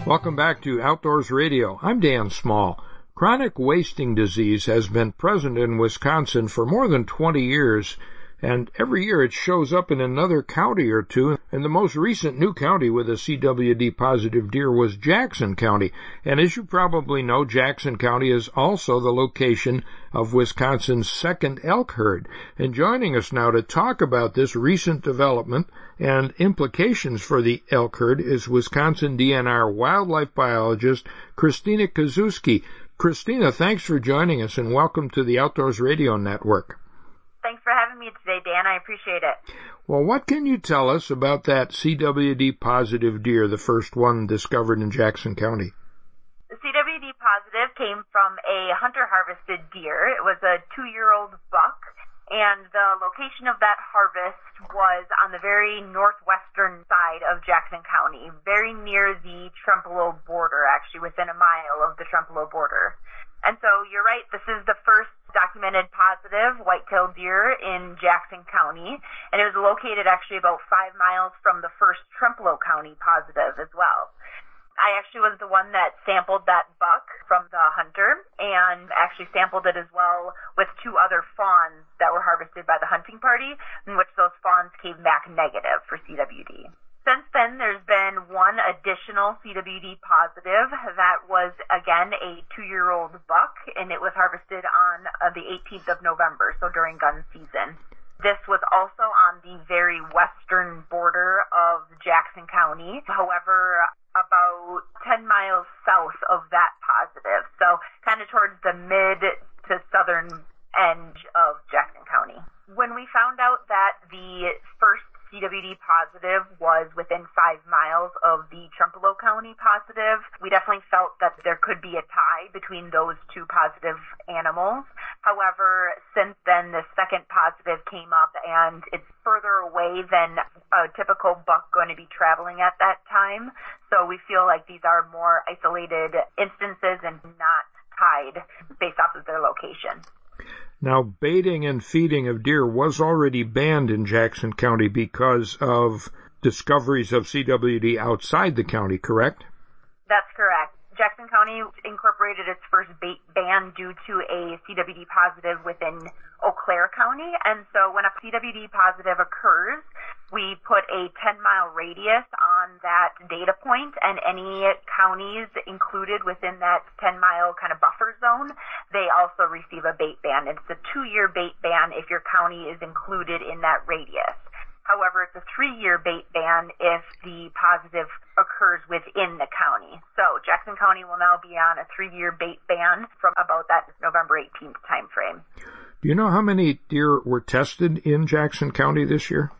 Welcome back to Outdoors Radio. I'm Dan Small. Chronic wasting disease has been present in Wisconsin for more than 20 years and every year it shows up in another county or two. And the most recent new county with a CWD positive deer was Jackson County. And as you probably know, Jackson County is also the location of Wisconsin's second elk herd. And joining us now to talk about this recent development and implications for the elk herd is Wisconsin DNR wildlife biologist Christina Kisewski. Christina, thanks for joining us and welcome to the Outdoors Radio Network. Thanks for having me today, Dan. I appreciate it. Well, what can you tell us about that CWD positive deer, the first one discovered in Jackson County? The CWD positive came from a hunter harvested deer. It was a two year old buck and the location of that harvest was on the very northwestern side of Jackson County, very near the Trempealeau border, actually within a mile of the Trempealeau border. And so you're right, this is the first documented positive white-tailed deer in Jackson County, and it was located actually about five miles from the first Trempealeau County positive as well. I actually was the one that sampled that buck from the hunter and actually sampled it as well with two other fawns that were harvested by the hunting party, in which those fawns came back negative for CWD. Since then, there's been one additional CWD positive that was again a two-year-old buck, and it was harvested on uh, the 18th of November, so during gun season. This was also on the very western border of Jackson County. However, about 10 miles south of that positive. So kind of towards the mid to southern end of Jackson County. When we found out that the first CWD positive was within five miles of the Trempealeau County positive. We definitely felt that there could be a tie between those two positive animals. However, since then, the second positive came up and it's further away than a typical buck going to be traveling at that time. So we feel like these are more isolated instances and not tied based off of their location. Now, baiting and feeding of deer was already banned in Jackson County because of discoveries of CWD outside the county, correct? That's correct. Jackson County incorporated its first bait ban due to a CWD positive within Eau Claire County. And so when a CWD positive occurs, we put a 10 mile radius on that data point and any counties included within that 10 mile kind of buffer zone, they also receive a bait ban. It's a two year bait ban if your county is included in that radius. However, it's a three year bait ban if the positive occurs within the county. So Jackson County will now be on a three year bait ban from about that November 18th timeframe. Do you know how many deer were tested in Jackson County this year?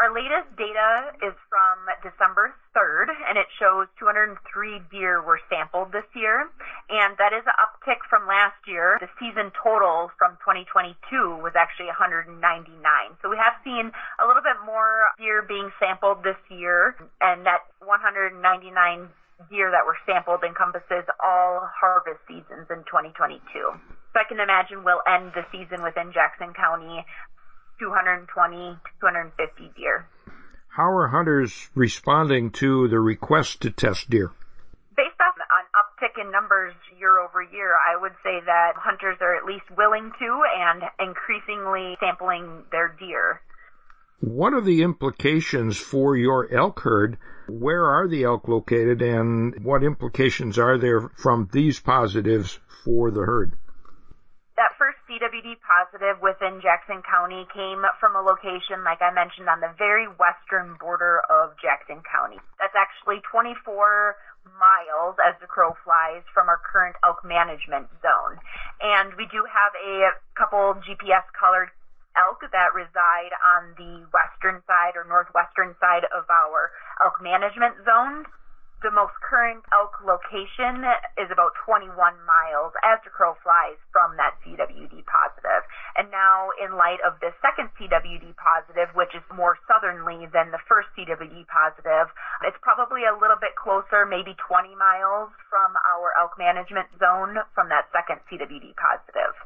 Our latest data is from December 3rd, and it shows 203 deer were sampled this year, and that is an uptick from last year. The season total from 2022 was actually 199. So we have seen a little bit more deer being sampled this year, and that 199 deer that were sampled encompasses all harvest seasons in 2022. So I can imagine we'll end the season within Jackson County 220 250 deer. How are hunters responding to the request to test deer? Based off an uptick in numbers year over year, I would say that hunters are at least willing to and increasingly sampling their deer. What are the implications for your elk herd? Where are the elk located and what implications are there from these positives for the herd? CWD positive within Jackson County came from a location, like I mentioned, on the very western border of Jackson County. That's actually 24 miles as the crow flies from our current elk management zone. And we do have a couple GPS colored elk that reside on the western side or northwestern side of our elk management zone the most current elk location is about 21 miles as the crow flies from that CWD positive. And now, in light of the second CWD positive, which is more southerly than the first CWD positive, it's probably a little bit closer, maybe 20 miles from our elk management zone from that second CWD positive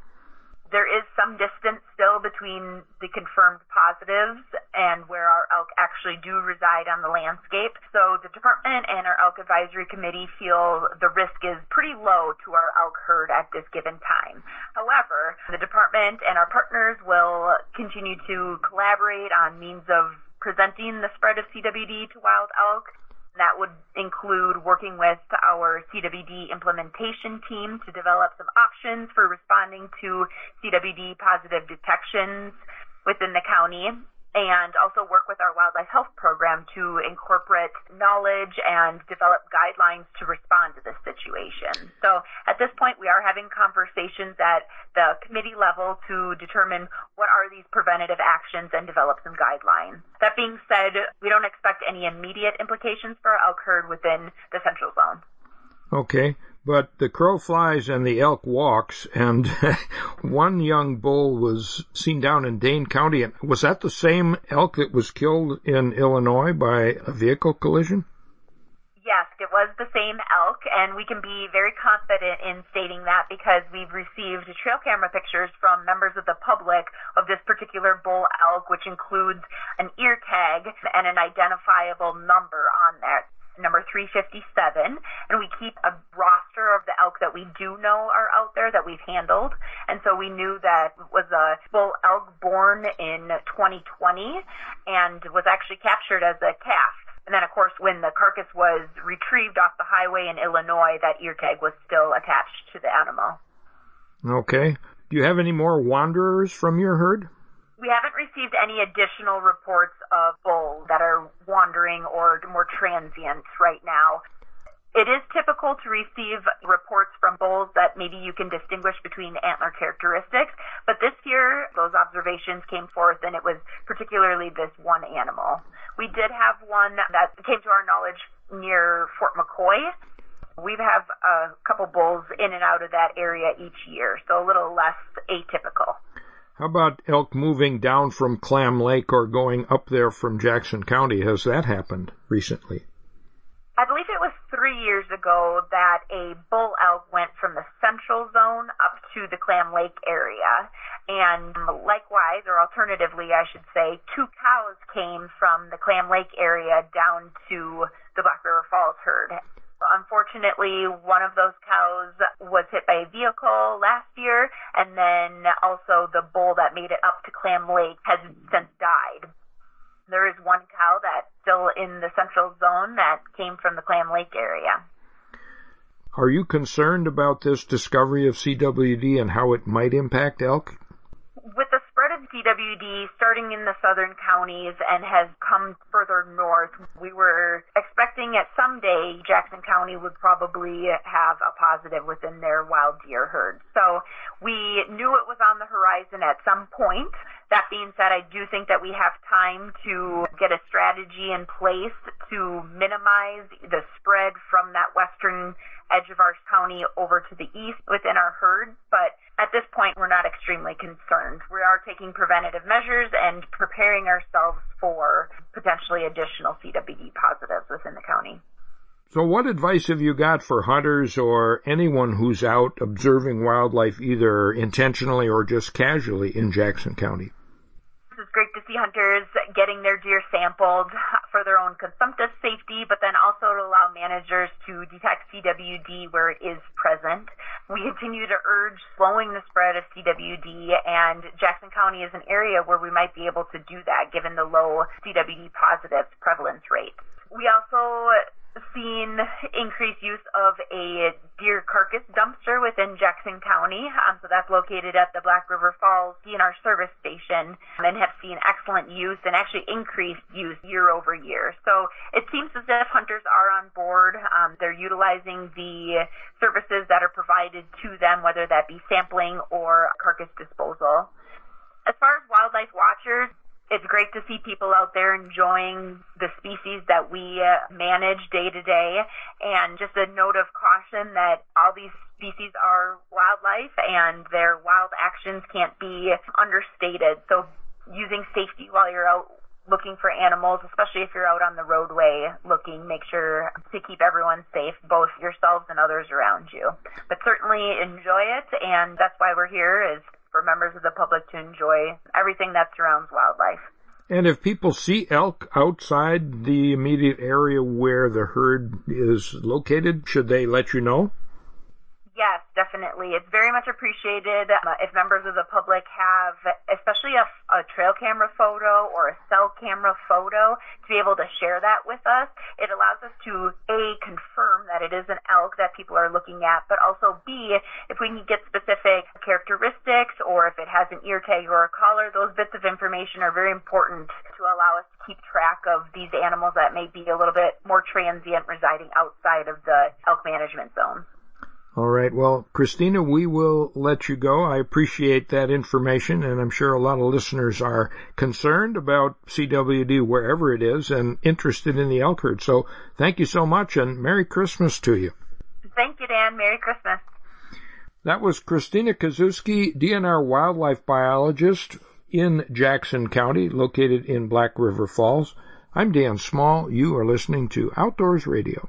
there is some distance still between the confirmed positives and where our elk actually do reside on the landscape. So the department and our elk advisory committee feel the risk is pretty low to our elk herd at this given time. However, the department and our partners will continue to collaborate on means of presenting the spread of CWD to wild elk that would include working with our CWD implementation team to develop some options for responding to CWD positive detections within the county. And also work with our wildlife health program to incorporate knowledge and develop guidelines to respond to this situation. So at this point, we are having conversations at the committee level to determine what are these preventative actions and develop some guidelines. That being said, we don't expect any immediate implications for elk herd within the central zone. Okay but the crow flies and the elk walks, and one young bull was seen down in Dane County. And was that the same elk that was killed in Illinois by a vehicle collision? Yes, it was the same elk, and we can be very confident in stating that because we've received trail camera pictures from members of the public of this particular bull elk, which includes an ear tag and an identifiable number on there number 357, and we keep a roster of the elk that we do know are out there that we've handled. And so we knew that was a bull elk born in 2020 and was actually captured as a calf. And then, of course, when the carcass was retrieved off the highway in Illinois, that ear tag was still attached to the animal. Okay. Do you have any more wanderers from your herd? We haven't received any additional reports of bulls that are wandering or more transient right now. It is typical to receive reports from bulls that maybe you can distinguish between antler characteristics, but this year those observations came forth and it was particularly this one animal. We did have one that came to our knowledge near Fort McCoy. We have a couple bulls in and out of that area each year, so a little less atypical. How about elk moving down from Clam Lake or going up there from Jackson County? Has that happened recently? I believe it was three years ago that a bull elk went from the central zone up to the Clam Lake area. And likewise, or alternatively, I should say, two cows came from the Clam Lake area down to the Black River Falls herd. Unfortunately, one of those cows was hit by a vehicle last year, and then also the bull that made it up to Clam Lake has since died. There is one cow that's still in the central zone that came from the Clam Lake area. Are you concerned about this discovery of CWD and how it might impact elk? With the CWD starting in the southern counties and has come further north. We were expecting at some day Jackson County would probably have a positive within their wild deer herd. So we knew it was on the horizon at some point. That being said, I do think that we have time to get a strategy in place to minimize the spread from that western edge of our county over to the east within our herd. But at this point, we're not extremely concerned. We are taking preventative measures and preparing ourselves for potentially additional CWD positives within the county. So what advice have you got for hunters or anyone who's out observing wildlife either intentionally or just casually in Jackson County? Hunters getting their deer sampled for their own consumptive safety, but then also to allow managers to detect CWD where it is present. We continue to urge slowing the spread of CWD, and Jackson County is an area where we might be able to do that given the low CWD positive prevalence rate. We also seen increased use of a deer within Jackson County. Um, so that's located at the Black River Falls DNR service station and have seen excellent use and actually increased use year over year. So it seems as if hunters are on board. Um, they're utilizing the services that are provided to them, whether that be sampling or carcass disposal. As far as wildlife watchers, it's great to see people out there enjoying the species that we uh, manage day to day. And just a note of caution that all these species are wildlife and their wild actions can't be understated. So using safety while you're out looking for animals, especially if you're out on the roadway looking, make sure to keep everyone safe, both yourselves and others around you. But certainly enjoy it, and that's why we're here is for members of the public to enjoy everything that surrounds wildlife. And if people see elk outside the immediate area where the herd is located, should they let you know? Yes, definitely. It's very much appreciated uh, if members of the public have, especially a, a, trail camera photo or a cell camera photo, to be able to share that with us. It allows us to A, confirm that it is an elk that people are looking at, but also B, if we can get specific characteristics or if it has an ear tag or a collar, those bits of information are very important to allow us to keep track of these animals that may be a little bit more transient residing outside of the elk management zone. All right. Well, Christina, we will let you go. I appreciate that information, and I'm sure a lot of listeners are concerned about CWD wherever it is and interested in the elk herd. So thank you so much, and Merry Christmas to you. Thank you, Dan. Merry Christmas. That was Christina Kisewski, DNR wildlife biologist in Jackson County, located in Black River Falls. I'm Dan Small. You are listening to Outdoors Radio.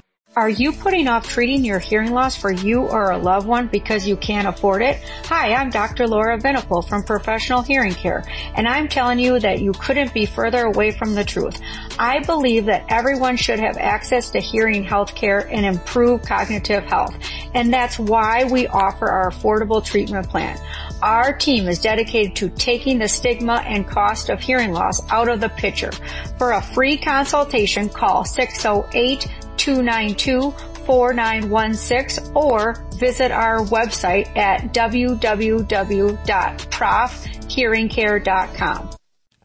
Are you putting off treating your hearing loss for you or a loved one because you can't afford it? Hi, I'm Dr. Laura Venipal from Professional Hearing Care, and I'm telling you that you couldn't be further away from the truth. I believe that everyone should have access to hearing health care and improve cognitive health, and that's why we offer our affordable treatment plan. Our team is dedicated to taking the stigma and cost of hearing loss out of the picture. For a free consultation, call 608 292-4916 or visit our website at www.profhearingcare.com.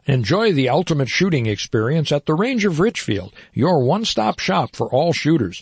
Enjoy the ultimate shooting experience at the Range of Richfield, your one-stop shop for all shooters.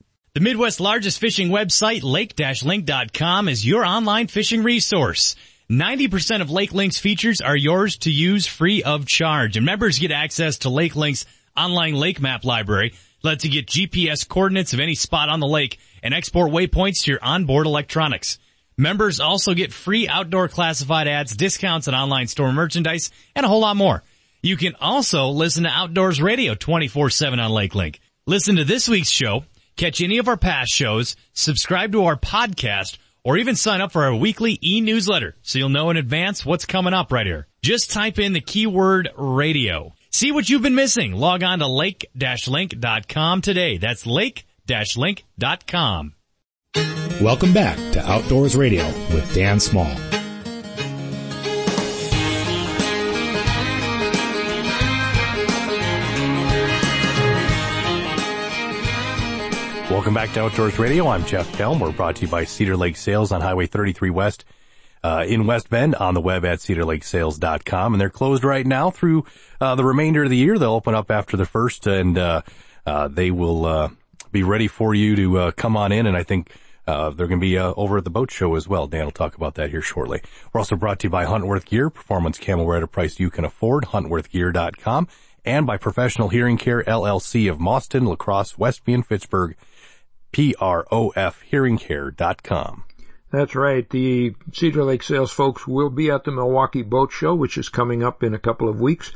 The Midwest's largest fishing website, lake-link.com, is your online fishing resource. 90% of Lake Link's features are yours to use free of charge, and members get access to Lake Link's online lake map library, lets you get GPS coordinates of any spot on the lake, and export waypoints to your onboard electronics. Members also get free outdoor classified ads, discounts on online store merchandise, and a whole lot more. You can also listen to Outdoors Radio 24-7 on Lake Link. Listen to this week's show catch any of our past shows, subscribe to our podcast, or even sign up for our weekly e-newsletter so you'll know in advance what's coming up right here. Just type in the keyword radio. See what you've been missing. Log on to lake-link.com today. That's lake-link.com. Welcome back to Outdoors Radio with Dan Small. Welcome back to Outdoors Radio. I'm Jeff Kelm. We're brought to you by Cedar Lake Sales on Highway 33 West uh, in West Bend on the web at cedarlakesales.com. And they're closed right now through uh, the remainder of the year. They'll open up after the first and uh, uh they will uh, be ready for you to uh, come on in. And I think they're going to be over at the boat show as well. Dan will talk about that here shortly. We're also brought to you by Huntworth Gear, performance camo wear at a price you can afford, huntworthgear.com, and by Professional Hearing Care LLC of Mauston, La Crosse, Westby, and Fitchburg. P-R-O-F hearingcare.com. That's right. The Cedar Lake sales folks will be at the Milwaukee Boat Show, which is coming up in a couple of weeks.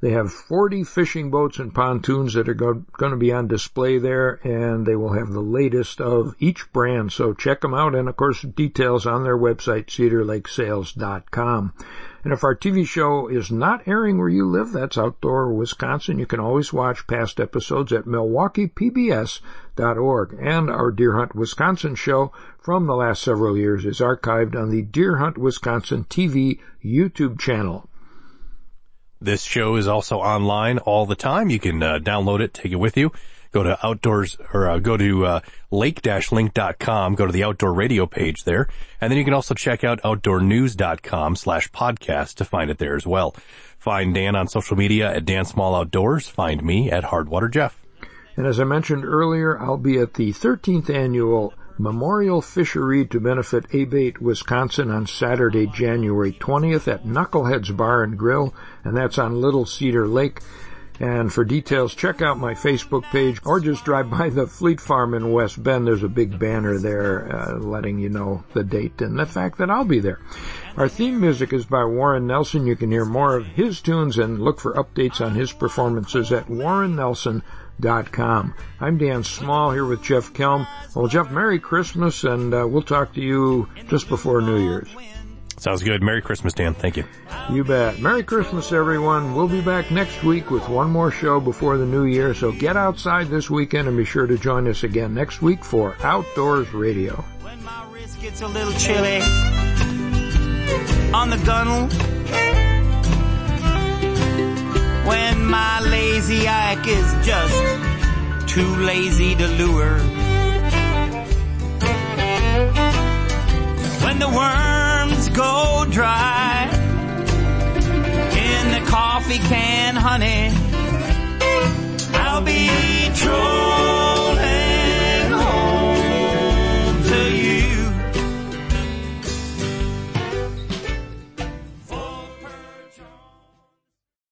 They have 40 fishing boats and pontoons that are go- going to be on display there, and they will have the latest of each brand. So check them out, and of course, details on their website, cedarlakesales.com. And if our TV show is not airing where you live, that's outdoor Wisconsin, you can always watch past episodes at milwaukeepbs.org. And our Deer Hunt Wisconsin show from the last several years is archived on the Deer Hunt Wisconsin TV YouTube channel. This show is also online all the time. You can uh, download it, take it with you. go to outdoors or uh, go to uh, lake-link.com, go to the outdoor radio page there, and then you can also check out outdoornews.com slash podcast to find it there as well. Find Dan on social media at Dan Small Outdoors. Find me at Hardwater Jeff. And as I mentioned earlier, I'll be at the 13th annual Memorial Fishery to benefit Abate, Wisconsin on Saturday, January 20th at Knuckleheads Bar and Grill, and that's on Little Cedar Lake. And for details, check out my Facebook page or just drive by the Fleet Farm in West Bend. There's a big banner there uh, letting you know the date and the fact that I'll be there. Our theme music is by Warren Nelson. You can hear more of his tunes and look for updates on his performances at warrennelson.com. I'm Dan Small here with Jeff Kelm. Well, Jeff, Merry Christmas, and uh, we'll talk to you just before New Year's. Sounds good. Merry Christmas, Dan. Thank you. You bet. Merry Christmas, everyone. We'll be back next week with one more show before the new year, so get outside this weekend and be sure to join us again next week for Outdoors Radio. When my wrist gets a little chilly on the gunnel when my lazy Ike is just too lazy to lure. When the worms go dry in the coffee can, honey, I'll be true.